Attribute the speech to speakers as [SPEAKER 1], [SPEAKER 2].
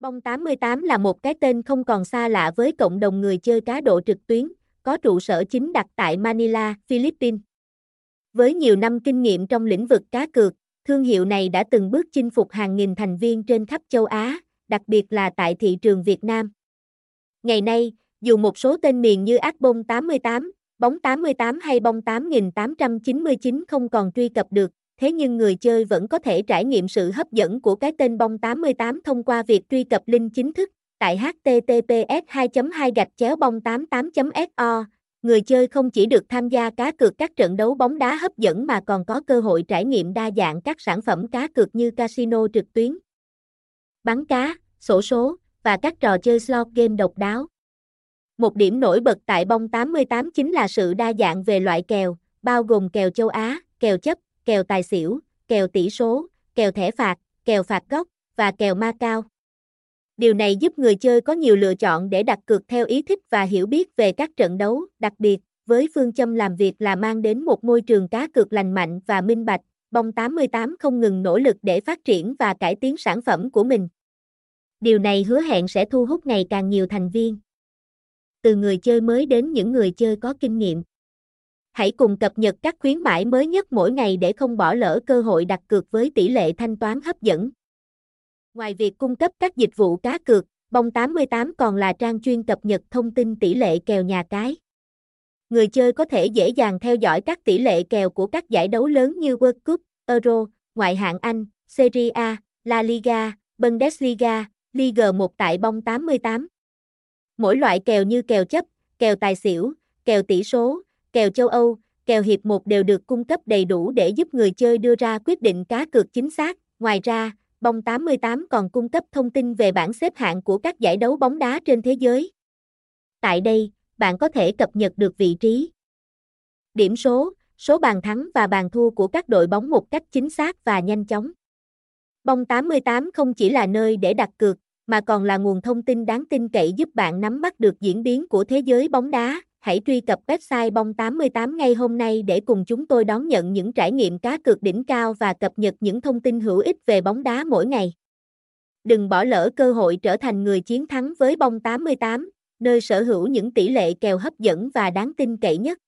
[SPEAKER 1] Bong 88 là một cái tên không còn xa lạ với cộng đồng người chơi cá độ trực tuyến, có trụ sở chính đặt tại Manila, Philippines. Với nhiều năm kinh nghiệm trong lĩnh vực cá cược, thương hiệu này đã từng bước chinh phục hàng nghìn thành viên trên khắp châu Á, đặc biệt là tại thị trường Việt Nam. Ngày nay, dù một số tên miền như ác bông 88, bóng 88 hay bong 8899 không còn truy cập được, thế nhưng người chơi vẫn có thể trải nghiệm sự hấp dẫn của cái tên bong 88 thông qua việc truy cập link chính thức tại https 2 2 gạch chéo bong 88 so người chơi không chỉ được tham gia cá cược các trận đấu bóng đá hấp dẫn mà còn có cơ hội trải nghiệm đa dạng các sản phẩm cá cược như casino trực tuyến, bắn cá, sổ số và các trò chơi slot game độc đáo. Một điểm nổi bật tại bong 88 chính là sự đa dạng về loại kèo, bao gồm kèo châu Á, kèo chấp, kèo tài xỉu, kèo tỷ số, kèo thẻ phạt, kèo phạt góc và kèo ma cao. Điều này giúp người chơi có nhiều lựa chọn để đặt cược theo ý thích và hiểu biết về các trận đấu, đặc biệt, với phương châm làm việc là mang đến một môi trường cá cược lành mạnh và minh bạch, Bong 88 không ngừng nỗ lực để phát triển và cải tiến sản phẩm của mình. Điều này hứa hẹn sẽ thu hút ngày càng nhiều thành viên. Từ người chơi mới đến những người chơi có kinh nghiệm. Hãy cùng cập nhật các khuyến mãi mới nhất mỗi ngày để không bỏ lỡ cơ hội đặt cược với tỷ lệ thanh toán hấp dẫn. Ngoài việc cung cấp các dịch vụ cá cược, bong 88 còn là trang chuyên cập nhật thông tin tỷ lệ kèo nhà cái. Người chơi có thể dễ dàng theo dõi các tỷ lệ kèo của các giải đấu lớn như World Cup, Euro, Ngoại hạng Anh, Serie A, La Liga, Bundesliga, Liga 1 tại bong 88. Mỗi loại kèo như kèo chấp, kèo tài xỉu, kèo tỷ số, kèo châu Âu, kèo hiệp 1 đều được cung cấp đầy đủ để giúp người chơi đưa ra quyết định cá cược chính xác. Ngoài ra, bóng 88 còn cung cấp thông tin về bảng xếp hạng của các giải đấu bóng đá trên thế giới. Tại đây, bạn có thể cập nhật được vị trí, điểm số, số bàn thắng và bàn thua của các đội bóng một cách chính xác và nhanh chóng. Bóng 88 không chỉ là nơi để đặt cược, mà còn là nguồn thông tin đáng tin cậy giúp bạn nắm bắt được diễn biến của thế giới bóng đá. Hãy truy cập website bong 88 ngay hôm nay để cùng chúng tôi đón nhận những trải nghiệm cá cược đỉnh cao và cập nhật những thông tin hữu ích về bóng đá mỗi ngày. Đừng bỏ lỡ cơ hội trở thành người chiến thắng với bong 88, nơi sở hữu những tỷ lệ kèo hấp dẫn và đáng tin cậy nhất.